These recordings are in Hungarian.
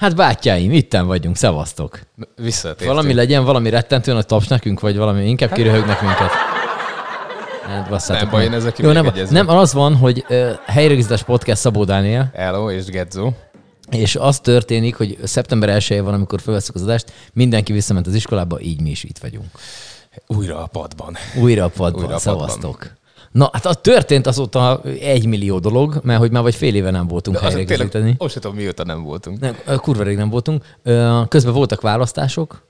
Hát bátyáim, itten vagyunk, szevasztok. Visszatértünk. Valami legyen, valami rettentő nagy taps nekünk, vagy valami inkább kiröhögnek minket. Hát basszátok Nem baj, én ezzel ki Jó, nem, nem, az van, hogy uh, helyrögzítés podcast Szabó Dániel, Hello és Gedzo. és az történik, hogy szeptember 1 van, amikor felveszünk az adást, mindenki visszament az iskolába, így mi is itt vagyunk. Újra a padban. Újra a padban, Újra a a padban. szevasztok. Na, hát a történt azóta egy millió dolog, mert hogy már vagy fél éve nem voltunk De az tényleg, azt sem tudom, mióta nem voltunk. Nem, kurva rég nem voltunk. Közben voltak választások.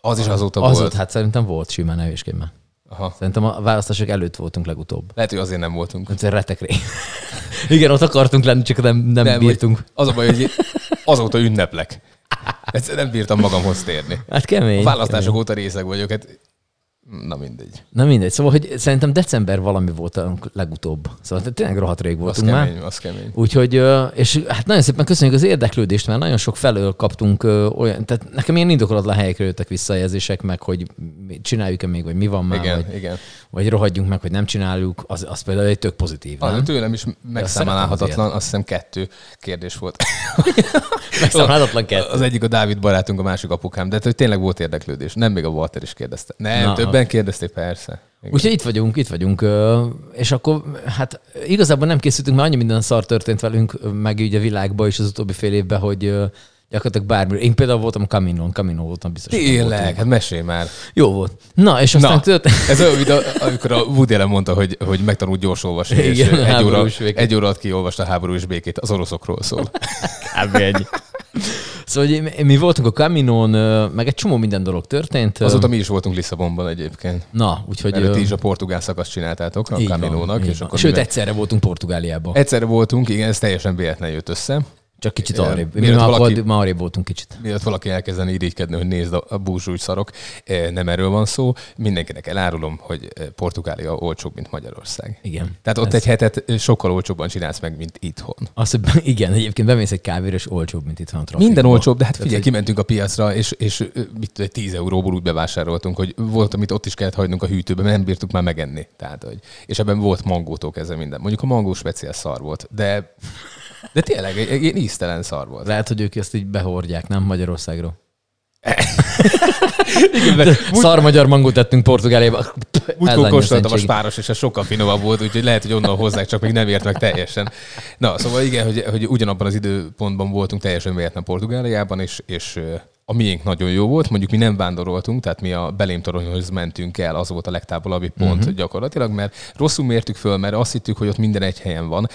Az is azóta az volt. hát szerintem volt simán, ne hülyeskedj már. Aha. Szerintem a választások előtt voltunk legutóbb. Lehet, hogy azért nem voltunk. Ez retek rég. Igen, ott akartunk lenni, csak nem, nem, nem bírtunk. Az a baj, hogy azóta ünneplek. Egyszerűen nem bírtam magamhoz térni. Hát kemény. A választások kemény. óta részeg vagyok, hát na mindegy. Na mindegy, szóval, hogy szerintem december valami volt a legutóbb. Szóval tényleg rohadt rég Az voltunk már. kemény, az kemény. Úgyhogy, és hát nagyon szépen köszönjük az érdeklődést, mert nagyon sok felől kaptunk olyan, tehát nekem ilyen indokolatlan helyekről jöttek visszajelzések, meg hogy csináljuk-e még, vagy mi van már, Igen, vagy, igen. vagy rohadjunk meg, hogy nem csináljuk, az, az például egy tök pozitív, Az, nem? tőlem is megszámálhatatlan, azt hiszem kettő kérdés volt. Megszámálhatatlan kettő. Az egyik a Dávid barátunk, a másik apukám, de tényleg volt érdeklődés. Nem még a Walter is kérdezte. Nem, Na. Na, többen kérdezték, persze. Igen. Úgyhogy itt vagyunk, itt vagyunk, és akkor hát igazából nem készültünk, mert annyi minden szar történt velünk, meg így a világban is az utóbbi fél évben, hogy gyakorlatilag bármi. Én például voltam a Caminon, Camino voltam biztos. Tényleg, hát mesélj már. Jó volt. Na, és aztán Na, történt... ez olyan, mint amikor a Woody Allen mondta, hogy, hogy megtanult gyors olvasni, és Igen, egy óra, egy óra alatt kiolvasta a háború és békét, az oroszokról szól. Kb. ennyi. Szóval hogy mi- voltunk a Caminon, ö, meg egy csomó minden dolog történt. Azóta mi is voltunk Lisszabonban egyébként. Na, úgyhogy... Mert ö, ti is a portugál szakaszt csináltátok a Caminónak. És van. akkor Sőt, egyszerre voltunk Portugáliában. egyszerre voltunk, igen, ez teljesen véletlen jött össze. Csak kicsit arrébb. Mi már, valaki- már arrébb voltunk kicsit. Mielőtt valaki elkezdeni irigykedni, hogy nézd a, búzsúgy szarok, eh, nem erről van szó. Mindenkinek elárulom, hogy eh, Portugália olcsóbb, mint Magyarország. Igen. Tehát ott Ez- egy hetet eh, sokkal olcsóbban csinálsz meg, mint itthon. Az, hogy igen, egyébként bemész egy kávéra, és olcsóbb, mint itt van a. Minden olcsóbb, de hát figyelj, hogy- kimentünk a piacra, és, és mit tudom, 10 euróból úgy bevásároltunk, hogy volt, amit ott is kellett hagynunk a hűtőbe, mert nem bírtuk már megenni. Tehát, hogy, és ebben volt mangótól kezdve minden. Mondjuk a mangó speciál szar volt, de, de tényleg egy, egy íztelen szar volt. Lehet, hogy ők ezt így behordják, nem Magyarországról. Igen, De Szar magyar mangót tettünk Portugáliába. Múltkor kóstoltam a spáros, és ez sokkal finomabb volt, úgyhogy lehet, hogy onnan hozzák, csak még nem ért meg teljesen. Na, szóval igen, hogy, hogy ugyanabban az időpontban voltunk teljesen véletlen Portugáliában, és, és a miénk nagyon jó volt. Mondjuk mi nem vándoroltunk, tehát mi a Belémtoronyhoz mentünk el, az volt a legtávolabbi pont Mhm. uh-huh. gyakorlatilag, mert rosszul mértük föl, mert azt hittük, hogy ott minden egy helyen van,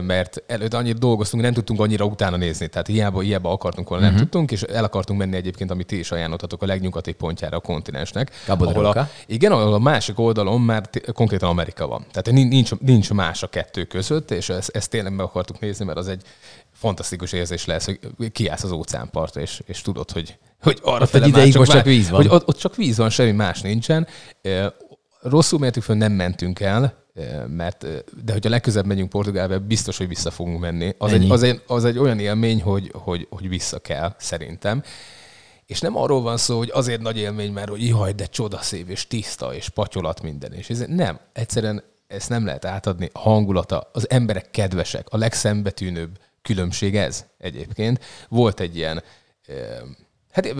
mert előtte annyira dolgoztunk, nem tudtunk annyira utána nézni. Tehát hiába, hiába akartunk volna, Mhm. nem tudtunk, és el akartunk menni egyébként, amit ti is ajánlottatok a legnyugati pontjára a kontinensnek. Cabo ahol a, igen, ahol a másik oldalon már t- konkrétan Amerika van. Tehát nincs- nincs, nincs más a kettő között, és ezt, ezt tényleg meg akartuk nézni, mert az egy fantasztikus érzés lesz, hogy kiállsz az óceánpartra, és, és tudod, hogy, hogy arra fele már ideig most csak víz van. Hogy ott, ott csak víz van, semmi más nincsen. Rosszul mértük föl, nem mentünk el, mert, de hogyha legközebb megyünk Portugálba, biztos, hogy vissza fogunk menni. Az, egy, az, egy, az egy olyan élmény, hogy, hogy, hogy vissza kell, szerintem. És nem arról van szó, hogy azért nagy élmény, mert hogy jaj, de csodaszép, és tiszta, és patyolat minden. És ez, nem, egyszerűen ezt nem lehet átadni. A hangulata, az emberek kedvesek, a legszembetűnőbb különbség ez egyébként. Volt egy ilyen, hát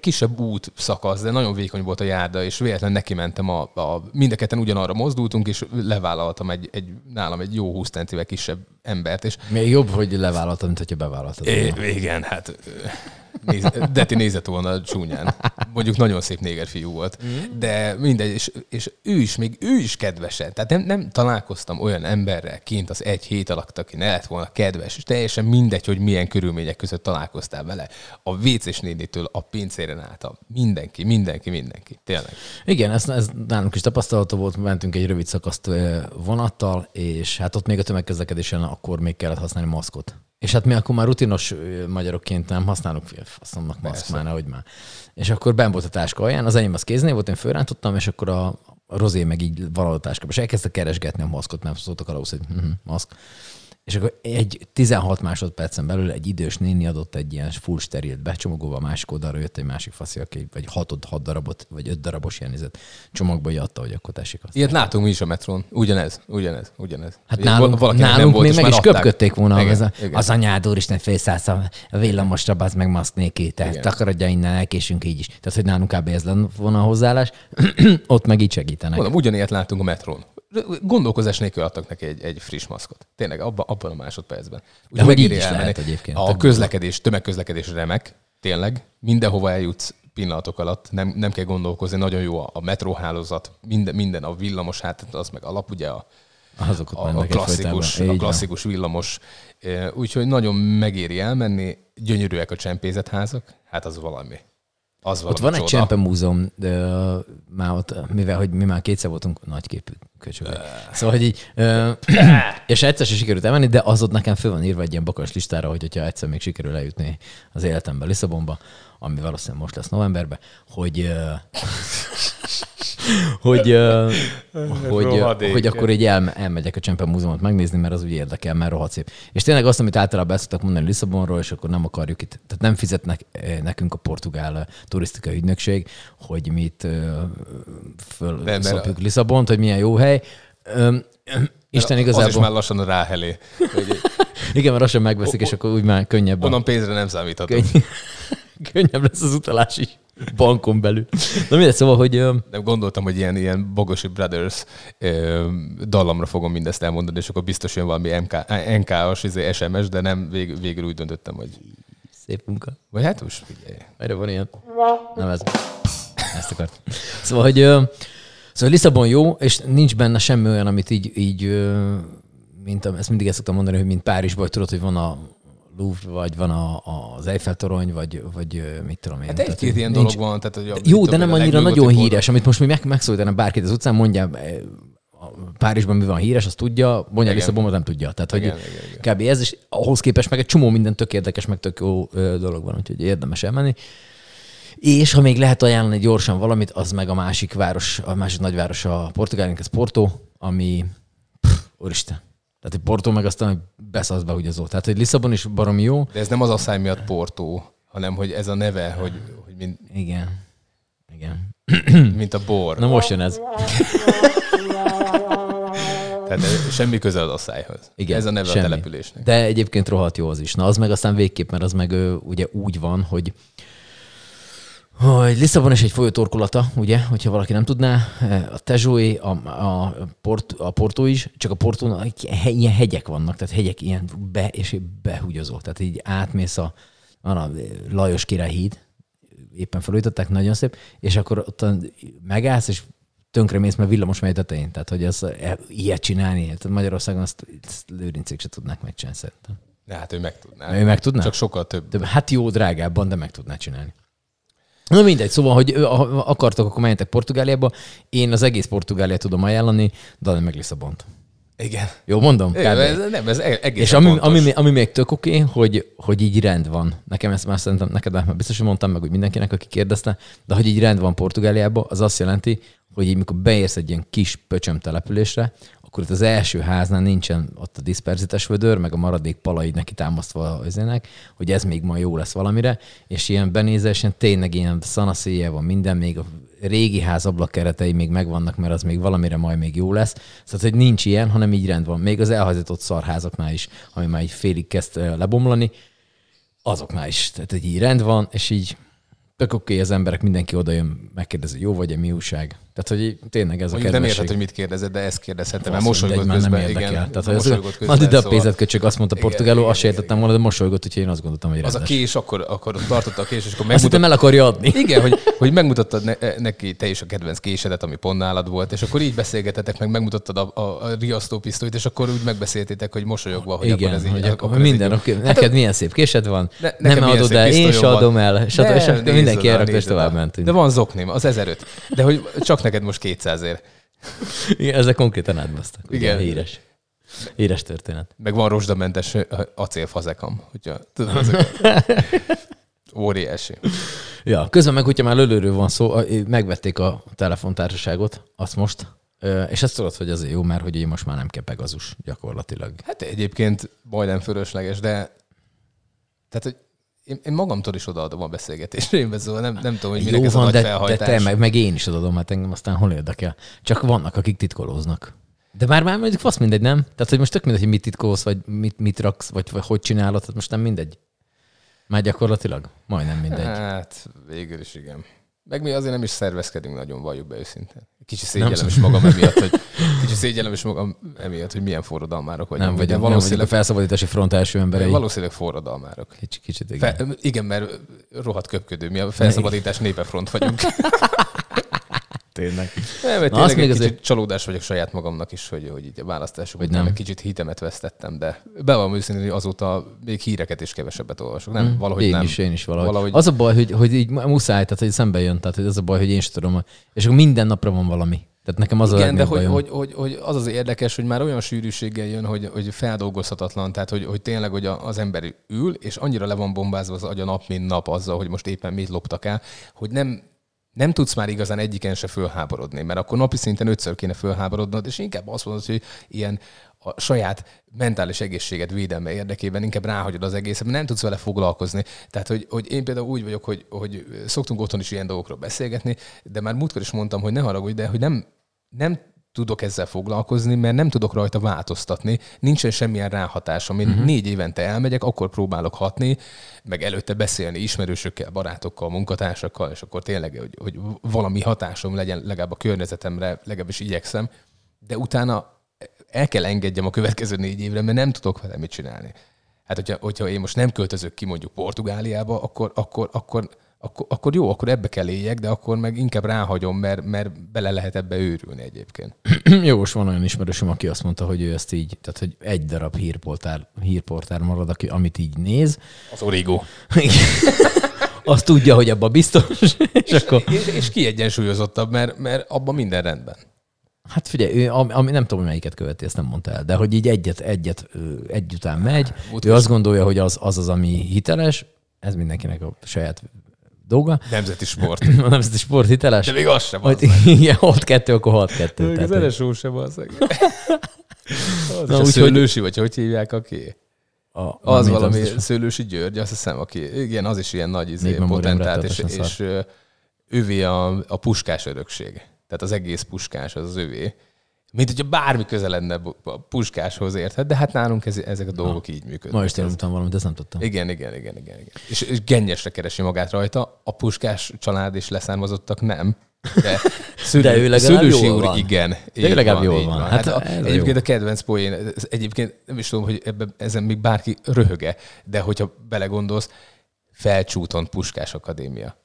kisebb út szakasz, de nagyon vékony volt a járda, és véletlen neki mentem, a, a, mind a ketten ugyanarra mozdultunk, és levállaltam egy, egy, nálam egy jó 20 centivel kisebb embert, és Még jobb, hogy levállaltad, mint hogyha bevállaltad. É, igen, hát néz, Deti nézett volna csúnyán. Mondjuk nagyon szép néger fiú volt. De mindegy, és, és ő is, még ő is kedvesen. Tehát nem, nem találkoztam olyan emberrel kint az egy hét alatt, aki ne lett volna kedves, és teljesen mindegy, hogy milyen körülmények között találkoztál vele. A vécés nénitől a pincéren át, a mindenki, mindenki, mindenki. Tényleg. Igen, ez, ez nálunk is tapasztalata volt, mentünk egy rövid szakaszt vonattal, és hát ott még a tömegközlekedésen akkor még kellett használni maszkot. És hát mi akkor már rutinos magyarokként nem használunk, faszomnak maszk már, nehogy már. És akkor ben volt a táska alján, az enyém az kéznél volt, én fölrántottam, és akkor a, a rozé meg így valahol a táskába, és elkezdte keresgetni a maszkot, mert szóltak ahhoz, hogy uh-huh, maszk. És akkor egy 16 másodpercen belül egy idős néni adott egy ilyen full sterilt becsomagolva, másik oldalra jött egy másik faszi, aki vagy 6 hat darabot, vagy 5 darabos ilyen izet csomagba adta, hogy akkor tessék azt. Ilyet látunk mi is a metrón. Ugyanez, ugyanez, ugyanez. Hát Ugye nálunk, nálunk volt, még meg is adták. köpködték volna, Igen, az, a, igen. az anyád úristen félszállsz a villamosra, az meg maszk néki, tehát Igen. takarodja innen, elkésünk így is. Tehát, hogy nálunk kb. ez lenne volna a hozzáállás, ott meg így segítenek. Mondom, ugyanilyet látunk a metrón. Gondolkozás nélkül adtak neki egy, egy friss maszkot. Tényleg, abban, abban a másodpercben. Úgyhogy hogy így is elmenni. lehet egyébként. A közlekedés, tömegközlekedés remek, tényleg. Mindenhova eljutsz pillanatok alatt, nem, nem kell gondolkozni, nagyon jó a, a metróhálózat, minden, minden a villamos, hát az meg alap, ugye a, Azok a, a klasszikus, a klasszikus villamos. Úgyhogy nagyon megéri elmenni, gyönyörűek a csempézett házak, hát az valami. Az Ott van egy csoda. Csempe múzeum, de már ott, mivel hogy mi már kétszer voltunk, nagyképű köcsögök. Szóval, hogy így, ö, és egyszer sem sikerült elmenni, de az ott nekem föl van írva egy ilyen bakas listára, hogy hogyha egyszer még sikerül eljutni az életembe Lisszabonba, ami valószínűleg most lesz novemberben, hogy ö, hogy, ö, hogy, Rohadék. hogy akkor így el, elmegyek a Csempe Múzeumot megnézni, mert az úgy érdekel, mert rohadt szép. És tényleg azt, amit általában el szoktak mondani Lisszabonról, és akkor nem akarjuk itt, tehát nem fizetnek nekünk a portugál turisztikai ügynökség, hogy mi itt fölszopjuk Lisszabont, hogy milyen jó hely. Öm, Isten Az is igazából, már lassan ráhelé. Hogy igen, mert lassan megveszik, és akkor úgy már könnyebb, onnan pénzre nem számíthatunk. könny, könnyebb lesz az utalás is bankon belül. Na mindegy, szóval, hogy Nem gondoltam, hogy ilyen, ilyen Bogosi Brothers ö, dallamra fogom mindezt elmondani, és akkor biztos jön valami MK, NK-os izé, SMS, de nem, vég, végül úgy döntöttem, hogy szép munka. vagy hát most figyelj. Erre van ilyen. Nem ez. Ezt akart. Szóval, hogy, ö, szóval Lisszabon jó, és nincs benne semmi olyan, amit így, így ö, mint ezt mindig ezt szoktam mondani, hogy mint Párizsban, hogy tudod, hogy van a Louvre, vagy van a, az Eiffel torony, vagy, vagy mit tudom én. Hát egy-két ilyen nincs- dolog van. Tehát, hogy a, Jó, de nem annyira nagyon híres, amit most mi meg, megszólítanak bárkit az utcán, mondja, a Párizsban mi van híres, azt tudja, mondja Igen. Lisszabonban nem tudja. Tehát, hogy Igen, igen, kb. ez is ahhoz képest meg egy csomó minden tök érdekes, meg tök jó dolog van, úgyhogy érdemes elmenni. És ha még lehet ajánlani gyorsan valamit, az meg a másik város, a másik nagyváros a Portugáliánk, ez Porto, ami, pff, úristen, tehát egy Porto meg aztán hogy beszalsz be, hogy az ott. Tehát, hogy Lisszabon is baromi jó. De ez nem az asszály miatt Porto, hanem hogy ez a neve, hogy, hogy mint, Igen. Igen. mint a bor. Na most jön ez. Tehát ez semmi köze az asszályhoz. Igen, ez a neve semmi. a településnek. De egyébként rohadt jó az is. Na, az meg aztán végképp, mert az meg ö, ugye úgy van, hogy hogy Lisszabon is egy folyó torkolata, ugye, hogyha valaki nem tudná, a Tezsói, a, a, port, a Portó is, csak a Portón ilyen hegyek vannak, tehát hegyek ilyen be, és behúgyozó. Tehát így átmész a, a Lajos király híd, éppen felújították, nagyon szép, és akkor ott megállsz, és tönkre mész, mert villamos megy tetején. Tehát, hogy ez, ilyet csinálni, tehát Magyarországon azt, azt lőrincék se tudnák megcsinálni szerintem. De hát ő meg tudná. Ő meg tudná? Csak sokkal több. De hát jó, drágábban, de meg tudná csinálni. Na mindegy, szóval, hogy ha akartok, akkor menjetek Portugáliába. Én az egész Portugáliát tudom ajánlani, de meg Lisszabont. Igen. Jó mondom? Igen, ez, nem, ez egészen És ami, ami, ami még tök oké, hogy, hogy így rend van. Nekem ezt már szerintem, neked már biztos, hogy mondtam meg, hogy mindenkinek, aki kérdezte, de hogy így rend van Portugáliában, az azt jelenti, hogy így mikor beérsz egy ilyen kis pöcsöm településre, akkor ott az első háznál nincsen ott a diszperzites vödör, meg a maradék pala így neki támasztva az ének, hogy ez még ma jó lesz valamire, és ilyen benézés, ilyen tényleg ilyen szanaszéje van minden, még a régi ház ablakkeretei még megvannak, mert az még valamire majd még jó lesz. Szóval, hogy nincs ilyen, hanem így rend van. Még az elhajzatott szarházaknál is, ami már így félig kezd lebomlani, azoknál is. Tehát hogy így rend van, és így tök oké, az emberek, mindenki oda jön, megkérdezi, jó vagy-e, mi újság. Tehát, hogy tényleg ez a Mondjuk nem kedvesség. érted, hogy mit kérdezed, de ezt kérdezhetem, mert Azt mosolygott már közben. nem érdekel. Igen, Tehát, az, közben. Ide a szóval- pénzet, köcsög, azt mondta portugálul, azt értettem volna, de mosolygott, úgyhogy én azt gondoltam, hogy Az a kés, akkor, akkor tartotta a kés, és akkor Azt hittem megmutatta. el akarja adni. Igen, hogy, hogy megmutattad ne, neki te is a kedvenc késedet, ami pont nálad volt, és akkor így beszélgetetek, meg megmutattad a, a, a riasztópisztolyt, és akkor úgy megbeszéltétek, hogy mosolyogva, hogy akkor Igen, ez így, hogy akkor akkor ez így minden jó. oké. Neked milyen szép késed van, Ne- nem adod el, én se adom el, stb. És Nem, akkor mindenki oda. tovább mentünk. De van zoknim, az 1005. De hogy csak neked most 200 ér. Igen, ezek konkrétan átbasztak. Igen. Igen. Híres. Híres történet. Meg van rozsdamentes acélfazekam. Hogyha, tudod, azokat. Óriási. Ja, közben meg, hogyha már lölőről van szó, megvették a telefontársaságot, azt most, és ezt tudod, hogy azért jó, mert hogy én most már nem kell Pegazus gyakorlatilag. Hát egyébként majdnem fölösleges, de tehát, hogy én, én magamtól is odaadom a beszélgetésre, szóval nem, nem tudom, hogy minek Jó ez a van, nagy de, de felhajtás. te meg, meg én is adom, hát engem aztán hol érdekel. Csak vannak, akik titkolóznak. De már már mondjuk fasz mindegy, nem? Tehát, hogy most tök mindegy, hogy mit titkolsz, vagy mit, mit raksz, vagy, vagy hogy csinálod, hát most nem mindegy. Már gyakorlatilag majdnem mindegy. Hát, végül is igen. Meg mi azért nem is szervezkedünk nagyon, valljuk be őszintén. Kicsi szégyellem is magam emiatt, hogy kicsi szégyellem is magam emiatt, hogy milyen forradalmárok vagyunk. Nem De vagyok, nem valószínűleg, felszabadítási front első emberei. valószínűleg forradalmárok. Kicsit, kicsit igen. Fe, igen, mert rohadt köpködő. Mi a felszabadítás népefront vagyunk. Tényleg. Nem, mert Na, azt még egy azért- kicsit csalódás vagyok saját magamnak is, hogy, hogy így a választások Hogy nem. egy kicsit hitemet vesztettem, de bevallom őszintén, hogy azóta még híreket is kevesebbet olvasok. Nem, Mm, valahogy én nem. is, én is valahogy. Valahogy- Az a baj, hogy, hogy így muszáj, tehát hogy szembe jön, tehát hogy az a baj, hogy én sem tudom, és akkor minden napra van valami. Tehát nekem az a Igen, de legnagyobb hogy, bajom. hogy, hogy, hogy, az az érdekes, hogy már olyan sűrűséggel jön, hogy, hogy feldolgozhatatlan, tehát hogy, hogy tényleg hogy a- az ember ül, és annyira le van bombázva az agya nap, mint nap azzal, hogy most éppen mit loptak el, hogy nem, nem tudsz már igazán egyiken se fölháborodni, mert akkor napi szinten ötször kéne fölháborodnod, és inkább azt mondod, hogy ilyen a saját mentális egészséged védelme érdekében inkább ráhagyod az egészet, mert nem tudsz vele foglalkozni. Tehát, hogy, hogy én például úgy vagyok, hogy, hogy szoktunk otthon is ilyen dolgokról beszélgetni, de már múltkor is mondtam, hogy ne haragudj, de hogy nem, nem tudok ezzel foglalkozni, mert nem tudok rajta változtatni, nincsen semmilyen ráhatásom. Én uh-huh. négy évente elmegyek, akkor próbálok hatni, meg előtte beszélni ismerősökkel, barátokkal, munkatársakkal, és akkor tényleg, hogy, hogy valami hatásom legyen legalább a környezetemre, legalábbis igyekszem, de utána el kell engedjem a következő négy évre, mert nem tudok vele mit csinálni. Hát, hogyha, hogyha én most nem költözök ki mondjuk Portugáliába, akkor, akkor, akkor, akkor, akkor jó, akkor ebbe kell éljek, de akkor meg inkább ráhagyom, mert, mert bele lehet ebbe őrülni egyébként. Jó, és van olyan ismerősöm, aki azt mondta, hogy ő ezt így, tehát hogy egy darab hírportál, hírportál marad, aki, amit így néz. Az origó. azt tudja, hogy abban biztos, és akkor... És, és kiegyensúlyozottabb, mert, mert abban minden rendben. Hát figyelj, ő, ami, ami, nem tudom, hogy melyiket követi, ezt nem mondta el, de hogy így egyet, egyet, egy után megy, ő azt gondolja, hogy az az, az ami hiteles, ez mindenkinek a saját dolga. Nemzeti sport. A nemzeti sport hiteles. De még az sem az. Hogy, igen, 6-2, akkor 6-2. Még az hogy- LSO sem az. Az Na, úgyhogy- szőlősi, vagy hogy hívják, aki? a, Az valami az- Szőlősi György, azt hiszem, aki, igen, az is ilyen nagy izé, potentát, és, és ö, ővé a, a puskás örökség. Tehát az egész puskás az az ővé. Mint hogyha bármi köze lenne a puskáshoz, érted? De hát nálunk ez, ezek a dolgok így működnek. Ma is tanultam valamit, ezt nem tudtam. Igen, igen, igen, igen. igen. És, és gennyesre keresi magát rajta. A puskás család és leszármazottak nem. De, szülő, De ő legalább szülősi jól úr van. igen. De ő legalább jól így van. Hát, Hát a, egyébként jó. a kedvenc poén, egyébként nem is tudom, hogy ebben, ezen még bárki röhöge, de hogyha belegondolsz, felcsúton Puskás Akadémia.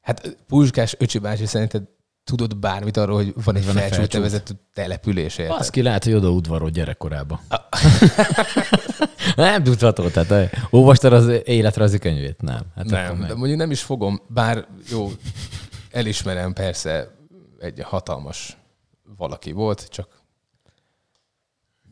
Hát Puskás öcsi bácsi szerinted tudod bármit arról, hogy van egy Felcsút. nevezetű település, érted? Az ki lehet, hogy oda udvarod gyerekkorában. nem tudható, tehát eh, olvastad az életrajzi könyvét? Nem. Hát Nem, de mondjuk nem is fogom, bár jó, elismerem persze, egy hatalmas valaki volt, csak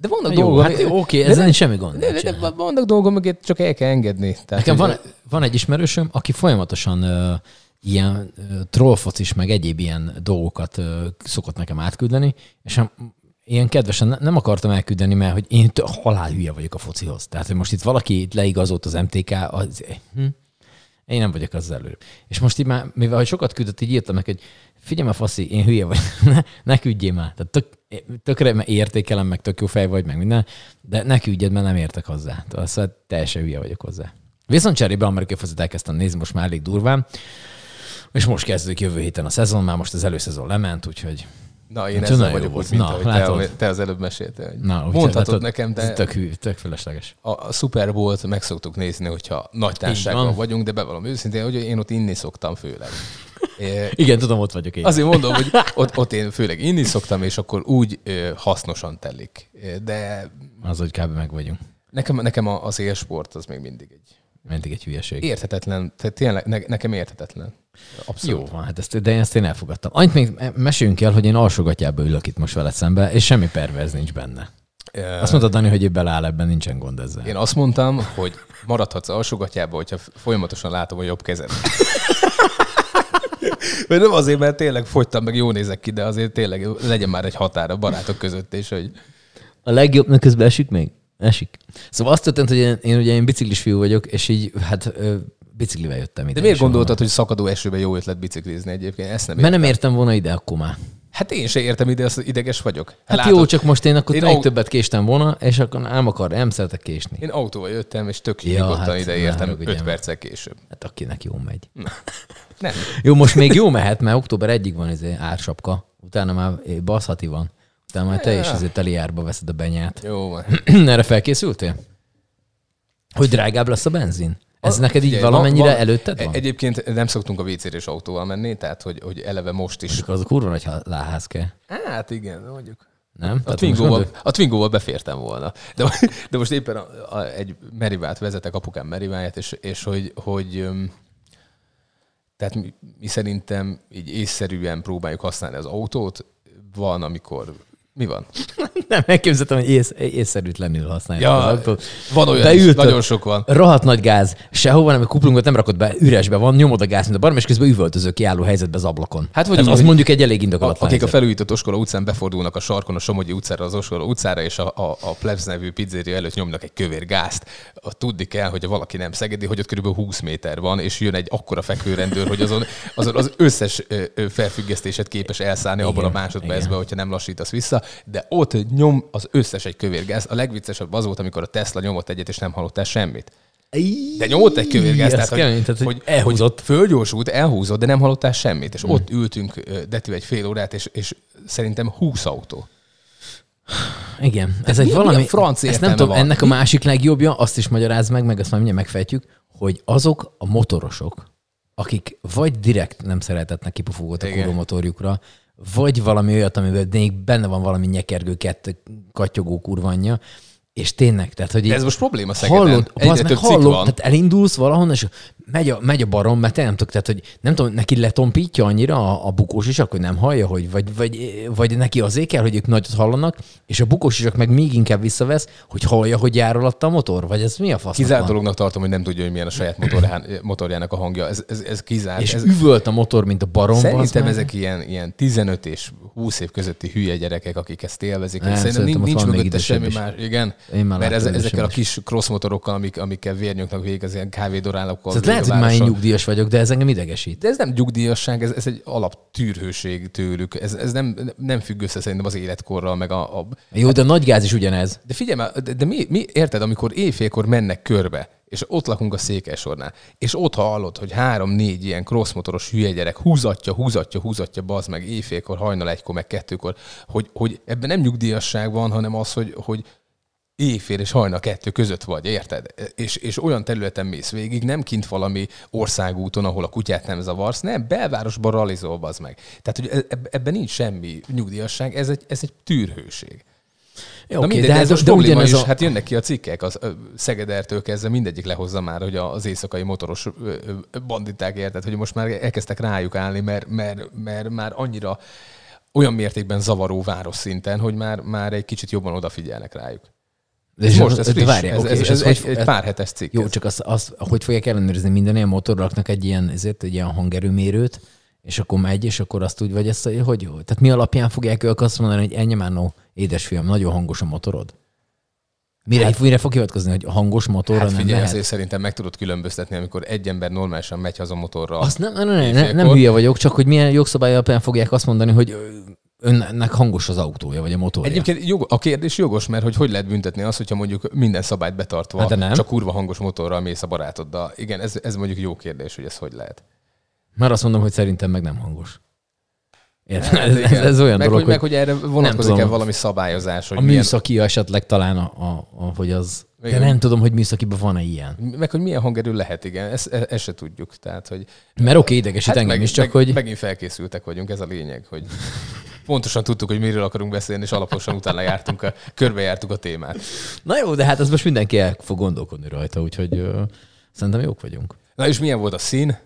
de vannak Jó, dolgok, hát oké, ezzel nem- semmi gond. de, de, de vannak dolgok, amiket csak el kell engedni. Tehát, Nekem hogy- van, van egy ismerősöm, aki folyamatosan uh, ilyen uh, trollfocis, meg egyéb ilyen dolgokat szokott nekem átküldeni, és nem, ilyen kedvesen ne- nem akartam elküldeni, mert hogy én halál hülye vagyok a focihoz. Tehát, hogy most itt valaki itt leigazolt az MTK, az, hm, én nem vagyok az előbb. És most így már, mivel hogy sokat küldött, így írtam neki, hogy figyelj már, faszi, én hülye vagyok, ne, ne küldjél már. Tehát tök, tökre értékelem, meg tök jó fej vagy, meg minden, de ne küldjed, mert nem értek hozzá. Tehát szóval teljesen hülye vagyok hozzá. Viszont cserébe amerikai focit elkezdtem nézni, most már elég durván, és most kezdődik jövő héten a szezon, már most az előszezon lement, úgyhogy Na, én ezzel vagyok volt. úgy, mint Na, ahogy te, látod? te, az előbb meséltél. Hogy Na, úgyhogy Mondhatod látod, nekem, de tök, hű, tök felesleges. a, a Super Bowl-t meg szoktuk nézni, hogyha nagy társaságban vagyunk, de bevallom őszintén, hogy én ott inni szoktam főleg. É, Igen, tudom, ott vagyok én. Azért mondom, hogy ott, ott én főleg inni szoktam, és akkor úgy ö, hasznosan telik. De Az, hogy kb. meg vagyunk. nekem, nekem az élsport az még mindig egy Mindig egy hülyeség. érthetetlen, tehát tényleg ne, nekem érthetetlen. Abszolút. Jó van, hát ezt, de én ezt én elfogadtam. Annyit még meséljünk el, hogy én alsogatjába ülök itt most veled szembe, és semmi perverz nincs benne. Azt mondta Dani, hogy beleáll ebben, nincsen gond ezzel. Én azt mondtam, hogy maradhatsz alsógatjába, hogyha folyamatosan látom a jobb kezed. Mert nem azért, mert tényleg fogytam, meg jó nézek ki, de azért tényleg legyen már egy határ a barátok között, és hogy... A legjobb, közben esik még? Esik. Szóval azt történt, hogy én, én ugye én biciklis fiú vagyok, és így hát biciklivel jöttem ide. De miért gondoltad, hogy szakadó esőben jó ötlet biciklizni egyébként? Ezt nem Mert értem. nem értem volna ide akkor már. Hát én se értem ide, az ideges vagyok. Hát Látod, jó, csak most én akkor Én még au- többet késtem volna, és akkor nem akar, nem szeretek késni. Én autóval jöttem, és tök Ja, nyugodtan hát ide értem haragudjál 5 már. perccel később. Hát akinek jó megy. Nem. Jó, most még jó mehet, mert október egyig van ez ársapka, utána már eh, baszhati van. Utána már te is azért teli árba veszed a benyát. Jó van. Erre felkészültél? Hogy drágább lesz a benzin? Ez A- neked így figyelj, valamennyire van- van- előtted van? Egyébként nem szoktunk a is autóval menni, tehát hogy, hogy eleve most is. Csak az a kurva nagy láház kell. Hát igen, mondjuk. Nem? A Twingóval, a Twingóval befértem volna. De, de most éppen a, a, egy merivát vezetek, apukám meriváját, és, és hogy, hogy tehát mi, mi szerintem így észszerűen próbáljuk használni az autót. Van, amikor... Mi van? Nem, megképzeltem, hogy ész, észszerűtlenül használják Ja, az autót. van olyan is, Beültök. nagyon sok van. Rohadt nagy gáz, sehova nem, a kuplungot nem rakod be, üresbe van, nyomod a gáz, mint a barom, és közben üvöltöző kiálló helyzetbe az ablakon. Hát vagy az mondjuk egy elég A, indokolatlan akik a helyzet. felújított Oskola utcán befordulnak a sarkon, a Somogyi utcára, az Oskola utcára, és a, a, a Plebs nevű pizzeria előtt nyomnak egy kövér gázt. A, tudni kell, hogy valaki nem szegedi, hogy ott kb. 20 méter van, és jön egy akkora fekvőrendőr, hogy azon, azon az összes felfüggesztéset képes elszállni abban a másodpercben, igen. hogyha nem lassítasz vissza. De ott nyom az összes egy kövér gáz. A legviccesebb az volt, amikor a Tesla nyomott egyet, és nem hallottál semmit. De nyomott egy kövérgáz, tehát, kemény, hogy, tehát, hogy elhúzott. hogy fölgyorsult, elhúzott, de nem hallottál semmit. És ott ültünk Detivel egy fél órát, és, és szerintem 20 autó. Igen, ez egy valami... franc ezt nem tudom, van? ennek a másik legjobbja, azt is magyaráz meg, meg azt már mindjárt megfejtjük, hogy azok a motorosok, akik vagy direkt nem szeretetnek kipufogót a motorjukra, vagy valami olyat, amiben még benne van valami nyekergő, kett, katyogó kurvanya, és tényleg, tehát, hogy De ez most probléma Szegeden. Hallod, Egyre meg, hallod, van. tehát elindulsz valahonnan, és megy a, megy a barom, mert te nem tudod, tehát, hogy nem tudom, neki letompítja annyira a, a bukós is, hogy nem hallja, hogy vagy, vagy, vagy neki azért kell, hogy ők nagyot hallanak, és a bukós is meg még inkább visszavesz, hogy hallja, hogy jár alatt a motor, vagy ez mi a fasz? Kizárt dolognak tartom, hogy nem tudja, hogy milyen a saját motorján, motorjának a hangja. Ez, ez, ez kizárt. És ez, üvölt a motor, mint a barom. Szerintem ezek ilyen, ilyen 15 és 20 év közötti hülye gyerekek, akik ezt élvezik. Nem, Szerintem szerintem nincs, nincs mögötte semmi más. Igen, Én már mert ez, ezekkel a kis crossmotorokkal, amik, amikkel vérnyöknek végez, ilyen kávédorálokkal. Tehát lehet, végig hogy már én nyugdíjas vagyok, de ez engem idegesít. De ez nem nyugdíjasság, ez, ez egy alap tűrhőség tőlük. Ez, ez nem, nem függ össze szerintem az életkorral, meg a, a Jó, de a nagy gáz is ugyanez. de figyelj már, de, de mi, mi, érted, amikor éjfélkor mennek körbe, és ott lakunk a székelysornál, és ott hallod, hogy három-négy ilyen crossmotoros hülye gyerek húzatja, húzatja, húzatja, bazd meg éjfélkor, hajnal egykor, meg kettőkor, hogy, hogy ebben nem nyugdíjasság van, hanem az, hogy, hogy éjfél és hajnal kettő között vagy, érted? És, és olyan területen mész végig, nem kint valami országúton, ahol a kutyát nem zavarsz, nem, belvárosban ralizol, bazd meg. Tehát, hogy eb- ebben nincs semmi nyugdíjasság, ez egy, ez egy tűrhőség. Jó, Na oké, mindegy, de, ez most de probléma is, a- hát jönnek ki a cikkek, az Szegedertől kezdve mindegyik lehozza már, hogy az éjszakai motoros banditák érted, hogy most már elkezdtek rájuk állni, mert, mert, mert már annyira olyan mértékben zavaró város szinten, hogy már, már egy kicsit jobban odafigyelnek rájuk. És most ez friss, várjál, ez, oké, ez, ez, ez egy, egy pár hetes cikk. Jó, ez. csak azt, azt, hogy fogják ellenőrizni minden ilyen motorraknak egy ilyen, ezért egy ilyen hangerőmérőt, és akkor megy, és akkor azt úgy, vagy ezt, hogy hogy? Tehát mi alapján fogják ők azt mondani, hogy ennyi már no, édesfiam, nagyon hangos a motorod? Mire, hát, mire fog hivatkozni, hogy hangos motorra Hát nem figyelj, azért szerintem meg tudod különböztetni, amikor egy ember normálisan megy haza motorral. Azt nem, nem, nem, nem, nem hülye vagyok, csak hogy milyen jogszabály alapján fogják azt mondani, hogy önnek hangos az autója, vagy a motorja. Egyébként jog, a kérdés jogos, mert hogy hogy lehet büntetni azt, hogyha mondjuk minden szabályt betartva, Hát de nem. csak kurva hangos motorral mész a barátoddal. Igen, ez, ez mondjuk jó kérdés, hogy ez hogy lehet. Már azt mondom, hogy szerintem meg nem hangos. Érted? Hát ez, ez, ez olyan meg, dolog, hogy, meg, hogy erre vonatkozik-e valami szabályozás, hogy a milyen, műszaki esetleg talán, a, a, a, hogy az... De Igen. nem tudom, hogy műszakiban van-e ilyen. meg hogy milyen hangerő lehet, igen, ezt, e- ezt se tudjuk. Tehát, hogy, Mert oké, idegesít hát engem meg, is, csak meg, hogy... Megint felkészültek vagyunk, ez a lényeg, hogy pontosan tudtuk, hogy miről akarunk beszélni, és alaposan utána jártunk, a, körbejártuk a témát. Na jó, de hát ez most mindenki el fog gondolkodni rajta, úgyhogy ö, szerintem jók vagyunk. Na és milyen volt a szín?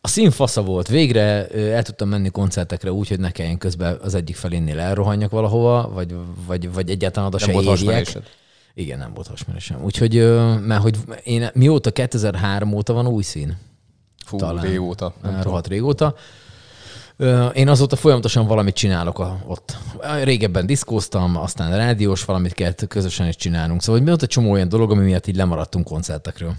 A szín fasza volt. Végre el tudtam menni koncertekre úgy, hogy ne kelljen közben az egyik felénél elrohanjak valahova, vagy, vagy, vagy egyáltalán oda Nem se volt érjek. Igen, nem volt hasmerésem. Úgyhogy, mert hogy én mióta 2003 óta van új szín? Fú, Talán. régóta. Nem rohadt régóta. Én azóta folyamatosan valamit csinálok a, ott. Régebben diszkóztam, aztán rádiós valamit kellett közösen is csinálnunk. Szóval hogy mi ott egy csomó olyan dolog, ami miatt így lemaradtunk koncertekről.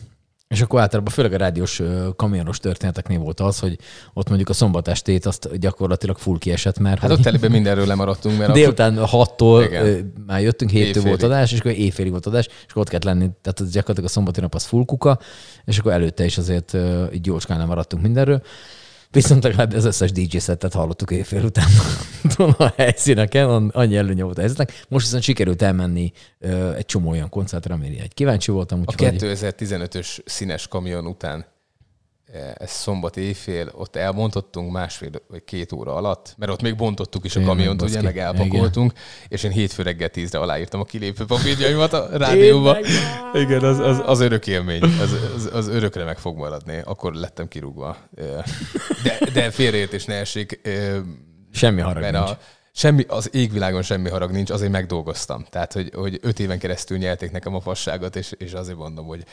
És akkor általában főleg a rádiós kamionos történeteknél volt az, hogy ott mondjuk a szombatestét azt gyakorlatilag full kiesett, mert... Hát ott előbb mindenről lemaradtunk, mert... Délután hattól Igen. már jöttünk, héttől volt adás, és akkor éjfélig volt adás, és akkor ott kellett lenni, tehát az gyakorlatilag a szombati nap az full kuka, és akkor előtte is azért így jócskán nem maradtunk mindenről. Viszont legalább az összes DJ szettet hallottuk éjfél után a helyszíneken, annyi előnye volt helyzetnek. Most viszont sikerült elmenni egy csomó olyan koncertre, amire egy kíváncsi voltam. a 2015-ös színes kamion után ez szombat éjfél, ott elbontottunk másfél vagy két óra alatt, mert ott még bontottuk is a kamiont, ugye, meg elpakoltunk, Igen. és én hétfő reggel tízre aláírtam a kilépő papírjaimat a rádióba. Igen, az, az, az örök élmény, az, az, az örökre meg fog maradni. Akkor lettem kirúgva. De, de félreértés ne esik. Semmi harag nincs. A, semmi, az égvilágon semmi harag nincs, azért megdolgoztam. Tehát, hogy, hogy öt éven keresztül nyelték nekem a fasságot, és, és azért mondom, hogy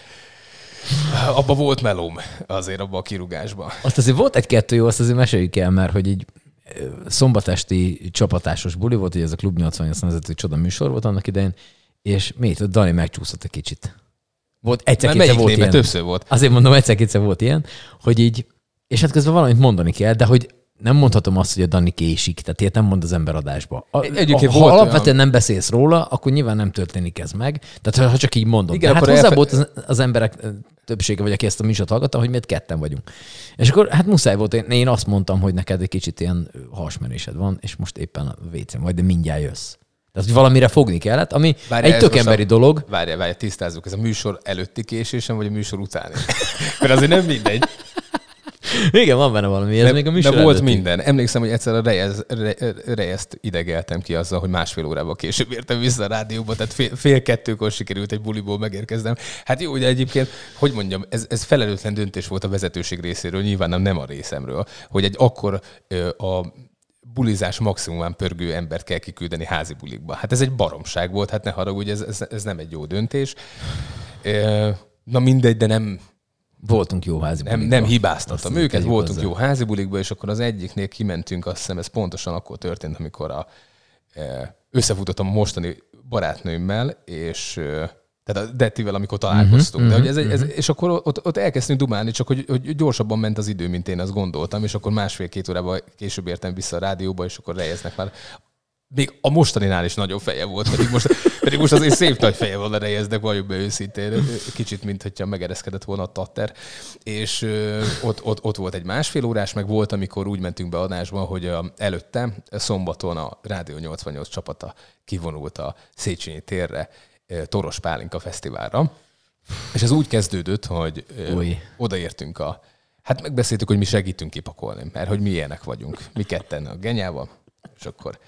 Abba volt melóm azért abba a kirugásba. Azt azért volt egy-kettő jó, azt azért meséljük el, mert hogy így szombatesti csapatásos buli volt, hogy ez a Klub 88 nevezetű csoda műsor volt annak idején, és mit, Dani megcsúszott egy kicsit. Volt egyszer-kétszer volt ilyen. Többször volt. Azért mondom, egyszer-kétszer volt ilyen, hogy így, és hát közben valamit mondani kell, de hogy nem mondhatom azt, hogy a Dani késik, tehát ilyet nem mond az ember adásba. A, Egyébként ha volt alapvetően olyan... nem beszélsz róla, akkor nyilván nem történik ez meg. Tehát ha csak így mondom. Igen, hát hozzá volt az, az, emberek többsége, vagy aki ezt a műsort hallgatta, hogy miért ketten vagyunk. És akkor hát muszáj volt, én, én azt mondtam, hogy neked egy kicsit ilyen hasmenésed van, és most éppen a wc vagy, de mindjárt jössz. Tehát, hogy valamire fogni kellett, ami várja, egy tök emberi a... dolog. Várja, várja, tisztázzuk, ez a műsor előtti késésem, vagy a műsor utáni? Mert azért nem mindegy. Igen, van benne valami. Ez de, még a műsor de volt előtti. minden. Emlékszem, hogy egyszer a Reyes, Re, Reyezt idegeltem ki azzal, hogy másfél órával később értem vissza a rádióba, tehát fél, fél kettőkor sikerült egy buliból megérkeznem. Hát jó, ugye egyébként, hogy mondjam, ez, ez felelőtlen döntés volt a vezetőség részéről, nyilván nem, nem a részemről, hogy egy akkor a bulizás maximumán pörgő embert kell kiküldeni házi bulikba. Hát ez egy baromság volt, hát ne haragudj, ez, ez, ez nem egy jó döntés. Na mindegy, de nem, Voltunk jó házi Nem, nem hibáztattam azt őket, voltunk hozzá. jó házi bulikba, és akkor az egyiknél kimentünk, azt hiszem ez pontosan akkor történt, amikor a, e, összefutottam a mostani barátnőmmel, és e, tehát a Dettivel, amikor találkoztunk. Uh-huh, de, hogy ez, egy, ez, mhm. és akkor ott, ott elkezdtünk dumálni, csak hogy, hogy gyorsabban ment az idő, mint én azt gondoltam, és akkor másfél-két órával később értem vissza a rádióba, és akkor rejeznek már még a mostaninál is nagyobb feje volt, pedig most, pedig most azért szép nagy feje van a rejeznek, valljuk be őszintén, kicsit, mint hogyha megereszkedett volna a tatter. És ö, ott, ott, ott, volt egy másfél órás, meg volt, amikor úgy mentünk be adásba, hogy a, előtte, szombaton a Rádió 88 csapata kivonult a Széchenyi térre Toros Pálinka Fesztiválra. És ez úgy kezdődött, hogy Új. odaértünk a... Hát megbeszéltük, hogy mi segítünk kipakolni, mert hogy mi ilyenek vagyunk. Mi ketten a genyával, és akkor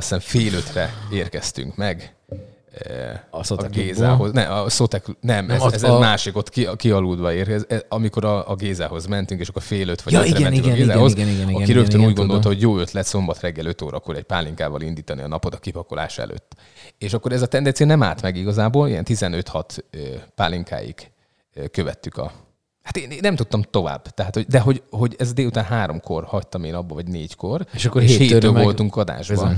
aztán fél ötre érkeztünk meg eh, a, a Gézához. Ne, a Szotek, nem, nem ez, ez a... másik, ott ki, kialudva érkez. Amikor a, a Gézához mentünk, és akkor fél öt vagy ja, igen, igen, a Gézához, igen, igen, igen, aki rögtön igen, úgy igen, gondolta, tudom. hogy jó ötlet szombat reggel 5 órakor egy pálinkával indítani a napot a kipakolás előtt. És akkor ez a tendencia nem állt meg igazából, ilyen 15-6 pálinkáig követtük a Hát én, én nem tudtam tovább. Tehát, hogy, de hogy, hogy ez délután háromkor hagytam én abba, vagy négykor. És akkor és héttől meg... voltunk adásban.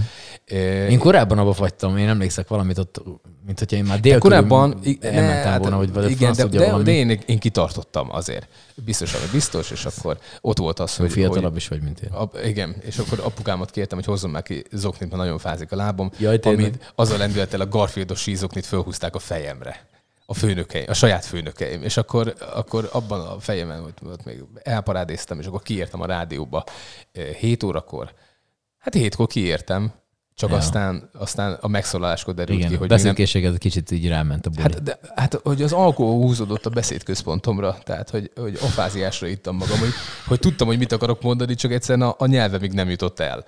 Én korábban abba fagytam, én emlékszek valamit ott, mint hogyha én már dél korábban elmentem hát, volna, vagy, vagy igen, de, de, de, én, én kitartottam azért. Biztos, hogy biztos, és akkor ott volt az, hogy... Fiatalabb hogy, is vagy, mint én. A, igen, és akkor apukámat kértem, hogy hozzon már ki zoknit, mert nagyon fázik a lábom. Jaj, amit az a lendülettel a Garfieldos sízoknit fölhúzták a fejemre a főnökeim, a saját főnökeim. És akkor, akkor abban a fejemen ott, ott még elparádéztem, és akkor kiértem a rádióba 7 órakor. Hát hétkor kiértem, csak ja. aztán, aztán a megszólaláskor derült Igen, ki, hogy... beszédkészséget nem... kicsit így ráment a buli. Hát, de, hát, hogy az alkohol húzódott a beszédközpontomra, tehát, hogy, hogy afáziásra ittam magam, hogy, hogy tudtam, hogy mit akarok mondani, csak egyszerűen a, a nyelve még nem jutott el.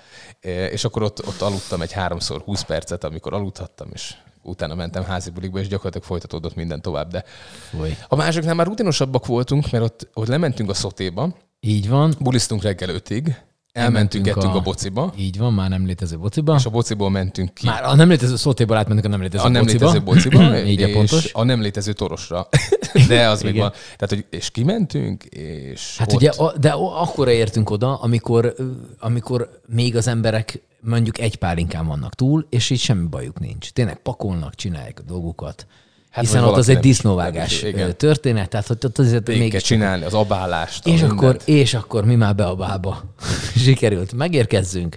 És akkor ott, ott aludtam egy háromszor 20 percet, amikor aludhattam, és utána mentem házi bulikba, és gyakorlatilag folytatódott minden tovább. De Foly. a másiknál már rutinosabbak voltunk, mert ott, ott lementünk a szotéba. Így van. Bulisztunk reggel ötig, elmentünk ettünk a, a bociba. Így van, már nem létező bociba. És a bociból mentünk ki. Már a nem létező szótéból átmentünk a nem létező a nem bociba. létező bociba, így a pontos. a nem létező torosra. De az még van. Tehát, hogy, és kimentünk, és Hát ott, ugye, de akkor értünk oda, amikor, amikor még az emberek mondjuk egy pálinkán vannak túl, és így semmi bajuk nincs. Tényleg pakolnak, csinálják a dolgukat. Hát, Hiszen ott az egy disznóvágás igen. történet, tehát hogy ott azért végig kell még csinálni az abálást. és mindent. akkor, és akkor mi már be a bába sikerült. Megérkezzünk.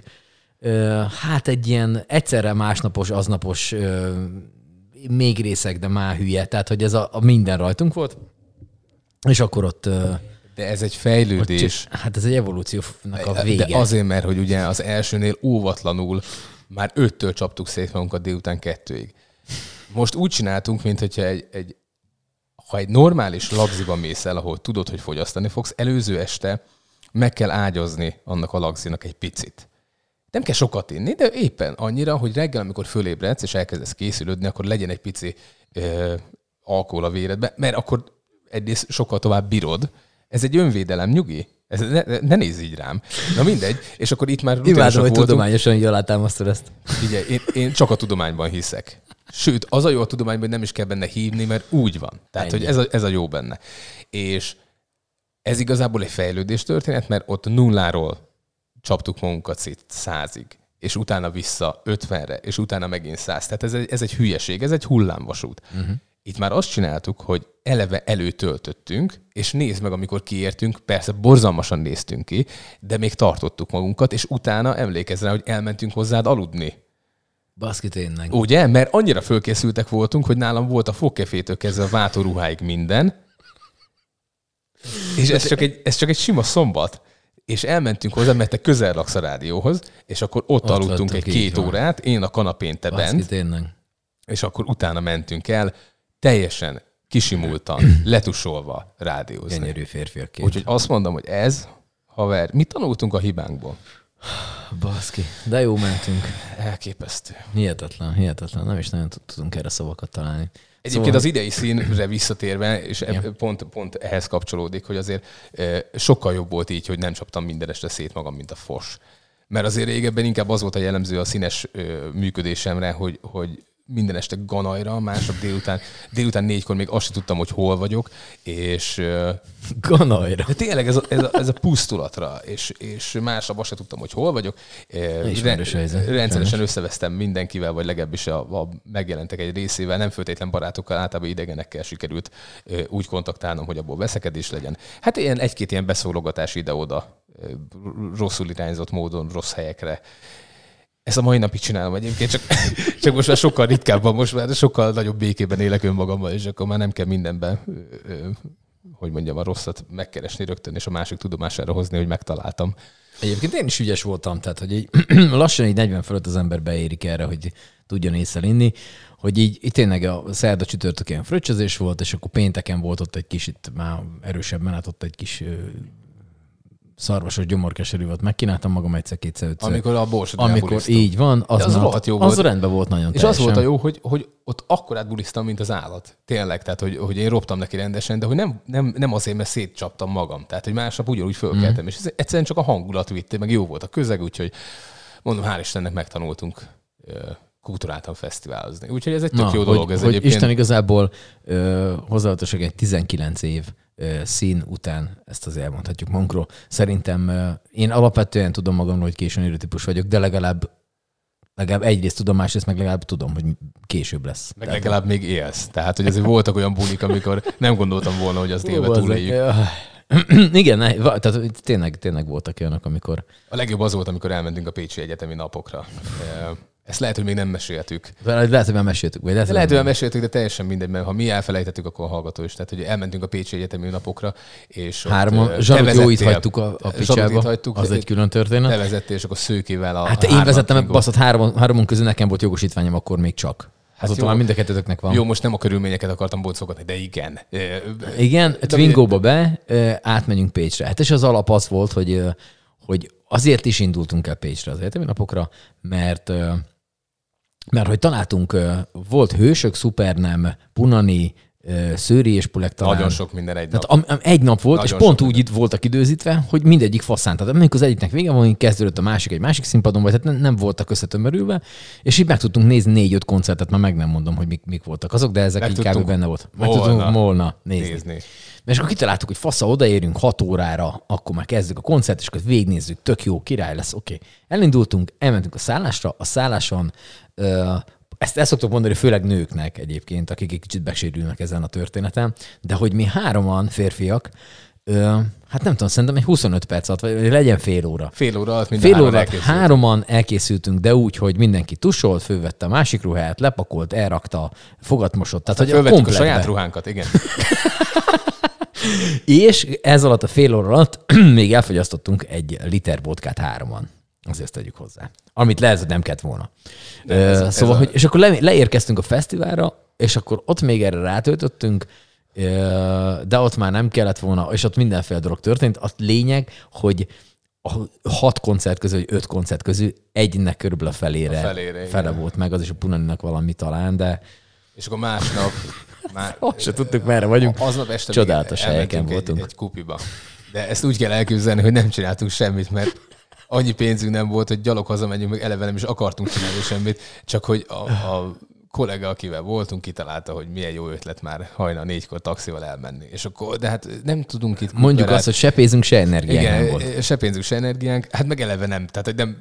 Hát egy ilyen egyszerre másnapos, aznapos, még részek, de már hülye. Tehát, hogy ez a, a minden rajtunk És akkor ott, De ez egy ott fejlődés. hát ez egy evolúciónak a vége. De azért, mert hogy ugye az elsőnél óvatlanul már öttől csaptuk szét magunkat délután kettőig. Most úgy csináltunk, mint hogyha egy, egy ha egy normális lagziba mész el, ahol tudod, hogy fogyasztani fogsz, előző este meg kell ágyazni annak a lagzinak egy picit. Nem kell sokat inni, de éppen annyira, hogy reggel, amikor fölébredsz és elkezdesz készülődni, akkor legyen egy pici ö, alkohol a véredbe, mert akkor egyrészt sokkal tovább bírod. Ez egy önvédelem, nyugi. Ez, ne, ne nézz így rám. Na mindegy. És akkor itt már Imádom, hogy voltunk. tudományosan így alátámasztod ezt. Figyelj, én, én csak a tudományban hiszek. Sőt, az a jó a tudományban, hogy nem is kell benne hívni, mert úgy van. Tehát, Ennyi. hogy ez a, ez a jó benne. És ez igazából egy fejlődés történet, mert ott nulláról csaptuk magunkat szét százig, és utána vissza 50-re, és utána megint száz. Tehát ez egy, ez egy hülyeség, ez egy hullámvasút. Uh-huh. Itt már azt csináltuk, hogy eleve előtöltöttünk, és nézd meg, amikor kiértünk, persze borzalmasan néztünk ki, de még tartottuk magunkat, és utána emlékezz rá, hogy elmentünk hozzád aludni. Baszki tényleg. Ugye? Mert annyira fölkészültek voltunk, hogy nálam volt a fogkefétől kezdve a vátóruháig minden. És ez csak, egy, ez csak egy sima szombat. És elmentünk hozzá, mert te közel laksz a rádióhoz, és akkor ott, ott aludtunk egy vagytok, így két van. órát, én a kanapén, te Baszki bent, tényleg. és akkor utána mentünk el, teljesen kisimultan, letusolva rádiózni. Gyönyörű férfiakként. Úgyhogy azt mondom, hogy ez, haver, mit tanultunk a hibánkból? Baszki. De jó mentünk. Elképesztő. Hihetetlen, hihetetlen. Nem is nagyon tud- tudunk erre szavakat találni. Egyébként az idei színre visszatérve, és Ja. ja. pont, pont ehhez kapcsolódik, hogy azért eh, sokkal jobb volt így, hogy nem csaptam minden este szét magam, mint a fos. Mert azért régebben inkább az volt a jellemző a színes működésemre, hogy, hogy minden este ganajra, másnap délután, délután négykor még azt sem tudtam, hogy hol vagyok, és Ganajra. de tényleg ez a, ez a, ez a pusztulatra, és, és másnap azt sem tudtam, hogy hol vagyok. Helyzet. Rendszeresen Sajnos. összevesztem mindenkivel, vagy legalábbis a, a megjelentek egy részével, nem föltétlen barátokkal, általában idegenekkel sikerült úgy kontaktálnom, hogy abból veszekedés legyen. Hát ilyen egy-két ilyen beszólogatás ide-oda, rosszul irányzott módon, rossz helyekre. Ezt a mai napig csinálom egyébként, csak, csak most már sokkal ritkábban, most már sokkal nagyobb békében élek önmagammal, és akkor már nem kell mindenben, hogy mondjam, a rosszat megkeresni rögtön, és a másik tudomására hozni, hogy megtaláltam. Egyébként én is ügyes voltam, tehát hogy így lassan így 40 fölött az ember beérik erre, hogy tudjon észre inni, hogy így, így tényleg a szerda ilyen fröccsözés volt, és akkor pénteken volt ott egy kis, itt már erősebb menet, ott egy kis szarvasos gyomorkeserű volt, megkínáltam magam egyszer, kétszer, ötször. Amikor a borsot Amikor így van, az, az már- rohadt jó az volt. rendben volt nagyon És az volt a teljesen. jó, hogy, hogy ott akkor átbulisztam, mint az állat. Tényleg, tehát hogy, hogy én roptam neki rendesen, de hogy nem, nem, nem azért, mert szétcsaptam magam. Tehát, hogy másnap ugyanúgy fölkeltem, mm. és ez egyszerűen csak a hangulat vitte, meg jó volt a közeg, úgyhogy mondom, hál' Istennek megtanultunk kulturáltan fesztiválozni. Úgyhogy ez egy tök Na, jó hogy, dolog. Ez hogy egyébként. Isten igazából ö, hozzáadatosak egy 19 év ö, szín után, ezt azért elmondhatjuk magunkról. Szerintem ö, én alapvetően tudom magamról, hogy későn érő típus vagyok, de legalább legalább egyrészt tudom, másrészt meg legalább tudom, hogy később lesz. Meg legalább még élsz. Tehát, hogy azért voltak olyan bulik, amikor nem gondoltam volna, hogy azt élve túléljük. Igen, ne, tehát tényleg, tényleg voltak olyanok, amikor A legjobb az volt, amikor elmentünk a Pécsi Egyetemi napokra. Ezt lehet, hogy még nem meséltük. lehet, hogy már meséltük, vagy lehet, De lehet, hogy nem. meséltük, de teljesen mindegy, mert ha mi elfelejtettük, akkor a hallgató is. Tehát, hogy elmentünk a Pécsi Egyetemi napokra, és Zsanut te jó itt hagytuk a, a picsába, hagytuk, az egy külön történet. Te vezettél, és akkor szőkével a Hát én vezettem, baszott három, háromunk közül nekem volt jogosítványom akkor még csak. Hát Azóta jó. már mind a kettőtöknek van. Jó, most nem a körülményeket akartam boncolgatni, de igen. Igen, Twingóba be, ö, átmegyünk Pécsre. Hát és az alap az volt, hogy, hogy azért is indultunk el Pécsre az egyetemi napokra, mert mert hogy találtunk, volt Hősök, Supernem, Punani, Szőri és Pulek talán. Nagyon sok minden egy nap. Tehát am, am, egy nap volt, Nagyon és pont úgy itt voltak időzítve, hogy mindegyik faszán. Tehát amikor az egyiknek vége van, kezdődött a másik egy másik színpadon, vagy tehát nem, nem voltak összetömörülve, és így meg tudtunk nézni négy-öt koncertet, már meg nem mondom, hogy mik, mik voltak azok, de ezek Meg tudtunk benne volt. Meg volna tudtunk volna nézni. nézni. És akkor kitaláltuk, hogy fasza, odaérünk 6 órára, akkor már kezdjük a koncert, és akkor végignézzük, tök jó, király lesz, oké. Okay. Elindultunk, elmentünk a szállásra, a szálláson, ö, ezt el szoktuk mondani, főleg nőknek egyébként, akik egy kicsit besérülnek ezen a történeten, de hogy mi hároman férfiak, ö, hát nem tudom, szerintem egy 25 perc alatt, vagy legyen fél óra. Fél óra alatt minden Fél óra hároman elkészültünk, de úgy, hogy mindenki tusolt, fölvette a másik ruháját, lepakolt, elrakta, fogatmosott. Tehát, hogy a kompletbe. saját ruhánkat, igen. És ez alatt a fél óra alatt még elfogyasztottunk egy liter vodkát hároman. Azért tegyük hozzá. Amit lehet, hogy nem kellett volna. ez- Ö, ez szóval, a- hogy, és akkor le, leérkeztünk a fesztiválra, és akkor ott még erre rátöltöttünk, de ott már nem kellett volna, és ott mindenféle dolog történt. A lényeg, hogy a hat koncert közül, vagy öt koncert közül egynek körülbelül a felére, A felére, fele igen. volt meg, az is a Punaninak valami talán, de És akkor másnap már azt se tudtuk, merre vagyunk. aznap este Csodálatos helyeken voltunk. Egy, egy kupiba. De ezt úgy kell elképzelni, hogy nem csináltunk semmit, mert annyi pénzünk nem volt, hogy gyalog hazamegyünk, meg eleve nem is akartunk csinálni semmit, csak hogy a, a kollega, akivel voltunk, kitalálta, hogy milyen jó ötlet már hajna négykor taxival elmenni. És akkor, de hát nem tudunk itt... Mondjuk kuperát- azt, hogy se pénzünk, se energiánk nem volt. igen, se pénzünk, se energiánk, hát meg eleve nem. Tehát, hogy nem,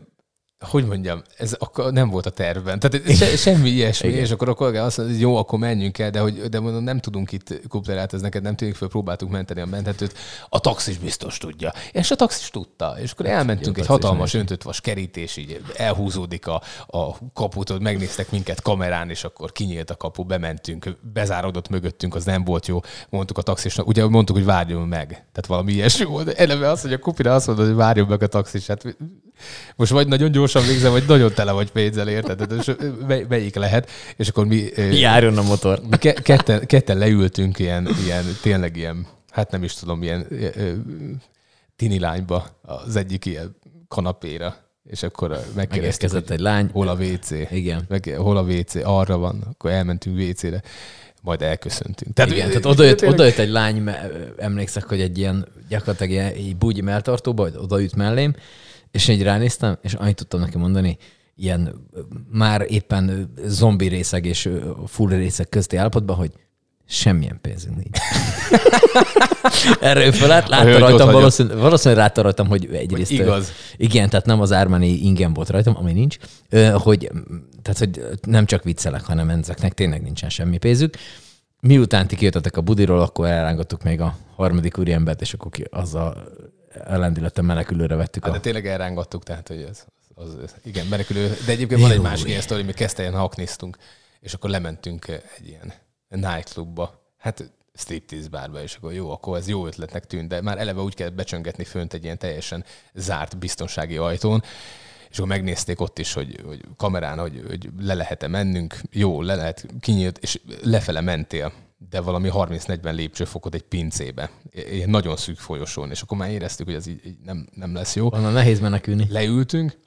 hogy mondjam, ez akkor nem volt a tervben. Tehát se, semmi ilyesmi, Igen. és akkor a kollégám azt mondta, hogy jó, akkor menjünk el, de, hogy, de mondom, nem tudunk itt kuplerát, ez neked nem tűnik föl, próbáltuk menteni a menthetőt. A taxis biztos tudja. És a taxis tudta. És akkor elmentünk jó, egy hatalmas öntött vas kerítés, így elhúzódik a, a kaput, ott megnéztek minket kamerán, és akkor kinyílt a kapu, bementünk, bezárodott mögöttünk, az nem volt jó. Mondtuk a taxisnak, ugye mondtuk, hogy várjon meg. Tehát valami ilyesmi volt. Eleve az, hogy a kupira azt mondod, hogy várjon meg a taxis. Hát most vagy nagyon gyorsan végzem, vagy nagyon tele vagy pénzzel, érted? És mely- melyik lehet? És akkor mi, Járjon a motor. mi ke- ketten, ketten leültünk ilyen, ilyen, tényleg ilyen, hát nem is tudom, ilyen tini lányba az egyik ilyen kanapéra, és akkor megkérdeztük, egy lány. hol a WC. Igen. Meg, hol a WC, arra van, akkor elmentünk WC-re, majd elköszöntünk. Tehát, Igen, tehát oda jött, oda jött egy lány, emlékszek, hogy egy ilyen gyakorlatilag ilyen, bugyi melltartóba, vagy oda jut mellém, és így ránéztem, és annyit tudtam neki mondani, ilyen már éppen zombi részeg és full részeg közti állapotban, hogy semmilyen pénzünk nincs. Erre ő felállt, A látta rajtam, valószínűleg, valószínűleg látta rajtam, hogy egyrészt... Hogy igaz. Igen, tehát nem az Ármáni ingem volt rajtam, ami nincs, hogy, tehát, hogy nem csak viccelek, hanem ezeknek tényleg nincsen semmi pénzük. Miután ti kijöttetek a budiról, akkor elrángattuk még a harmadik úriembert, és akkor ki, azzal ellendületben menekülőre vettük Hát, a... de tényleg elrángattuk, tehát hogy ez, az, az, igen, menekülő. De egyébként van egy másik ilyen sztori, mi kezdte ilyen haknisztunk, és akkor lementünk egy ilyen nightclubba, hát striptease bárba, és akkor jó, akkor ez jó ötletnek tűnt, de már eleve úgy kell becsöngetni fönt egy ilyen teljesen zárt biztonsági ajtón, és akkor megnézték ott is, hogy, hogy kamerán, hogy, hogy le lehet-e mennünk, jó, le lehet, kinyílt, és lefele mentél, de valami 30-40 lépcsőfokot egy pincébe, ilyen nagyon szűk folyosón, és akkor már éreztük, hogy ez így, így nem, nem lesz jó. Onnan nehéz menekülni. leültünk,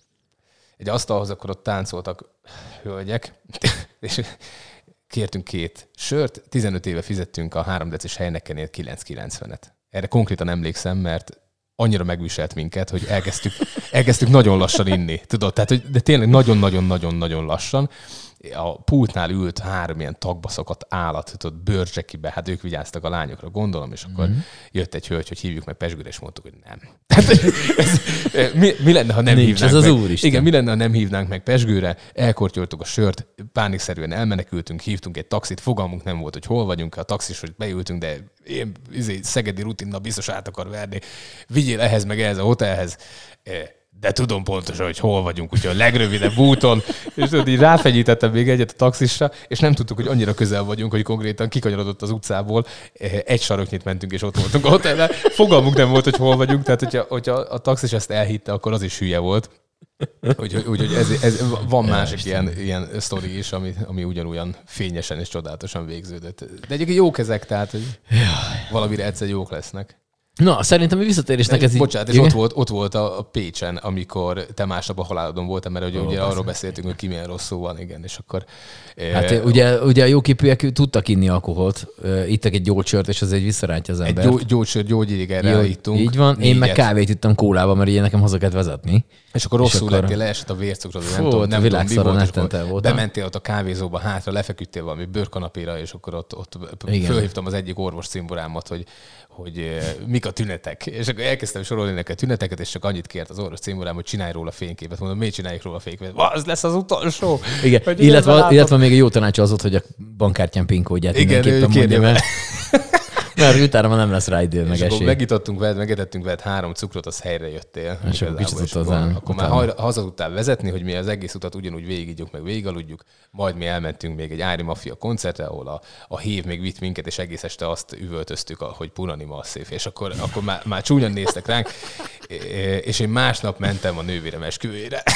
egy asztalhoz akkor ott táncoltak hölgyek, és kértünk két sört, 15 éve fizettünk a 3 decis helynekkenél 9,90-et. Erre konkrétan emlékszem, mert annyira megviselt minket, hogy elkezdtük, elkezdtük nagyon lassan inni. Tudod, tehát, hogy, de tényleg nagyon-nagyon-nagyon-nagyon lassan. A pultnál ült három ilyen tagba szakadt állat, tudod, bőrcsekibe, hát ők vigyáztak a lányokra, gondolom, és akkor Mhm. mm-hmm. jött egy hölgy, hogy hívjuk meg Pesgőre, és mondtuk, hogy nem. Tehát, ez, mi, mi, lenne, ha nem Nincs, hívnánk ez az meg? Úristen. Igen, mi lenne, ha nem hívnánk meg Pesgőre, elkortyoltuk a sört, pánikszerűen elmenekültünk, hívtunk egy taxit, fogalmunk nem volt, hogy hol vagyunk, a taxis, hogy beültünk, de én izé, szegedi rutinna biztos át akar verni, vigyél ehhez meg ehhez a hotelhez, Eh, de tudom pontosan, hogy hol vagyunk, úgyhogy a legrövidebb úton, és tudod, így ráfegyítettem még egyet a taxisra, és nem tudtuk, hogy annyira közel vagyunk, hogy konkrétan kikanyarodott az utcából, Eh, egy saroknyit mentünk, és ott voltunk a hotelben. Fogalmunk nem volt, hogy hol vagyunk, tehát hogyha, hogyha a taxis ezt elhitte, akkor az is hülye volt. Úgyhogy úgy, hogy ez, ez, van másik ilyen, ilyen sztori is, ami, ami ugyanolyan fényesen és csodálatosan végződött. De egyébként jók ezek, tehát hogy valamire egyszer jók lesznek. Na, szerintem a visszatérésnek ez így... Bocsánat, és ott volt, ott volt a a Pécsen, amikor te másnap a halálodon voltál, mert ugye, Ó, ugye persze. arról beszéltünk, hogy ki milyen rosszul van, igen, és akkor... Hát eh, ugye, ugye a jóképűek tudtak inni alkoholt, ö, ittak egy gyógycsört, és az egy visszarántja az egy embert. gyó, gyógysör, gyógyidégerrel Jó, ittunk. Így van, én meg négyet. kávét ittam kólába, mert ugye nekem haza kellett vezetni. És akkor rosszul akkor- lettél, leesett a vércukrod, nem tudom, nem tudom, mi volt, voltam. bementél ott a kávézóba, hátra lefeküdtél valami bőrkanapéra, és akkor ott, ott fölhívtam az egyik orvos cimborámat, hogy, hogy mik a tünetek. És akkor elkezdtem sorolni neki a tüneteket, és csak annyit kért az orvos cimborám, hogy csinálj róla fényképet. Mondom, miért csináljuk róla fényképet? Az lesz az utolsó. Igen, illetve, illetve még a jó tanács az volt, hogy a bankkártyán PIN kódját Igen, mindenképpen mondja, mert, mert utána már nem lesz rá idő, meg esély. megitottunk veled, megetettünk veled három cukrot, az helyre jöttél. És akkor kicsit és akkor, akkor már hajra- haza tudtál vezetni, hogy mi az egész utat ugyanúgy végigígyunk, meg végigaludjuk. Majd mi elmentünk még egy Ári Mafia koncertre, ahol a, a hív még vitt minket, és egész este azt üvöltöztük, hogy Punani Masszív. És akkor, akkor már, már csúnyan néztek ránk, és én másnap mentem a nővérem esküvőjére,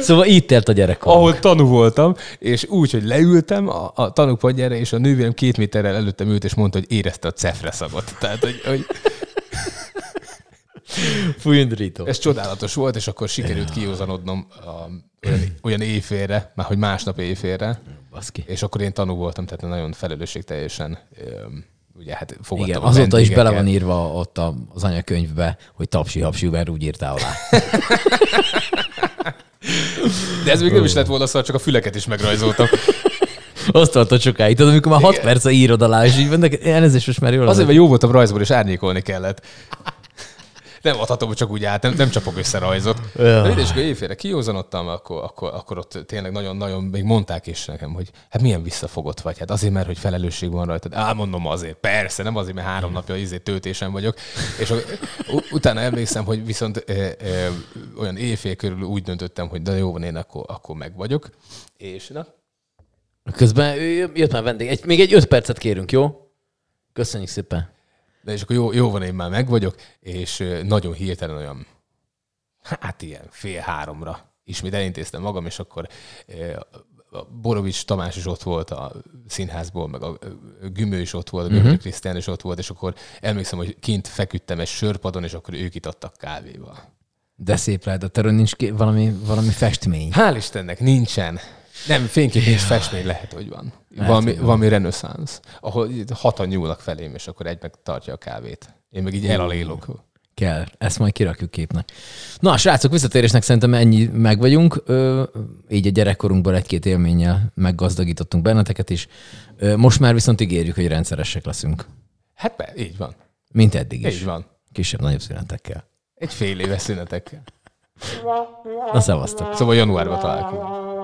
Szóval itt élt a gyerekkor. ahol tanú voltam, és úgy, hogy leültem a, a tanúpadjára, és a nővérem két méterrel előttem ült, és mondta, hogy érezte a cefre szagot. Tehát, hogy, hogy Fújundrító. Ez csodálatos volt, és akkor sikerült kiózanodnom a, olyan, olyan éjfélre, már hogy másnap éjfélre, Baszki. és akkor én tanú voltam, tehát nagyon felelősségteljesen ugye hát fogadtam Igen, azóta is bele van írva ott az anyakönyvbe, hogy tapsi hapsi, mert úgy írtál alá. De ez még nem is lett volna szó, csak a füleket is megrajzoltam. Azt tartott sokáig. Tudod, amikor már 6 Igen. perc írod alá, és így mondok, elnézést most már jól Azért, mert jó voltam rajzból, és árnyékolni kellett. Nem adhatom, csak úgy át, nem, nem csapok össze rajzot. Ja. De és éjfélre kiózanodtam, akkor, akkor, akkor ott tényleg nagyon-nagyon, még mondták is nekem, hogy hát milyen visszafogott vagy. Hát azért, mert hogy felelősség van rajtad. Á, mondom azért, persze, nem azért, mert három napja izé töltésen vagyok. És utána emlékszem, hogy viszont e, e, olyan éjfél körül úgy döntöttem, hogy de jó van, én akkor, akkor meg vagyok. És na, Közben jött már vendég. Egy, még egy 5 percet kérünk, jó? Köszönjük szépen. De és akkor jó, jó van, én már meg vagyok, és nagyon hirtelen olyan, hát ilyen fél háromra ismét elintéztem magam, és akkor a Borovics Tamás is ott volt a színházból, meg a Gümő is ott volt, a Gümő uh-huh. Krisztián is ott volt, és akkor emlékszem, hogy kint feküdtem egy sörpadon, és akkor ők itottak kávéval. De szép lehet, de erről nincs ki, valami, valami festmény. Hál' Istennek nincsen. Nem, fénykép és festmény lehet, hogy van. Valami, hogy van. valami reneszánsz, ahol hatan nyúlnak felém, és akkor egy meg tartja a kávét. Én meg így elalélok. Kell. Ezt majd kirakjuk képnek. Na, srácok, visszatérésnek szerintem ennyi meg vagyunk. Ö, így a gyerekkorunkból egy-két élménnyel meggazdagítottunk benneteket is. Ö, most már viszont ígérjük, hogy rendszeresek leszünk. Hát be, így van. Mint eddig is. Így van. Kisebb-nagyobb szünetekkel. Egy fél éves szünetekkel. Na, szevasztok. Szóval januárban találkozunk.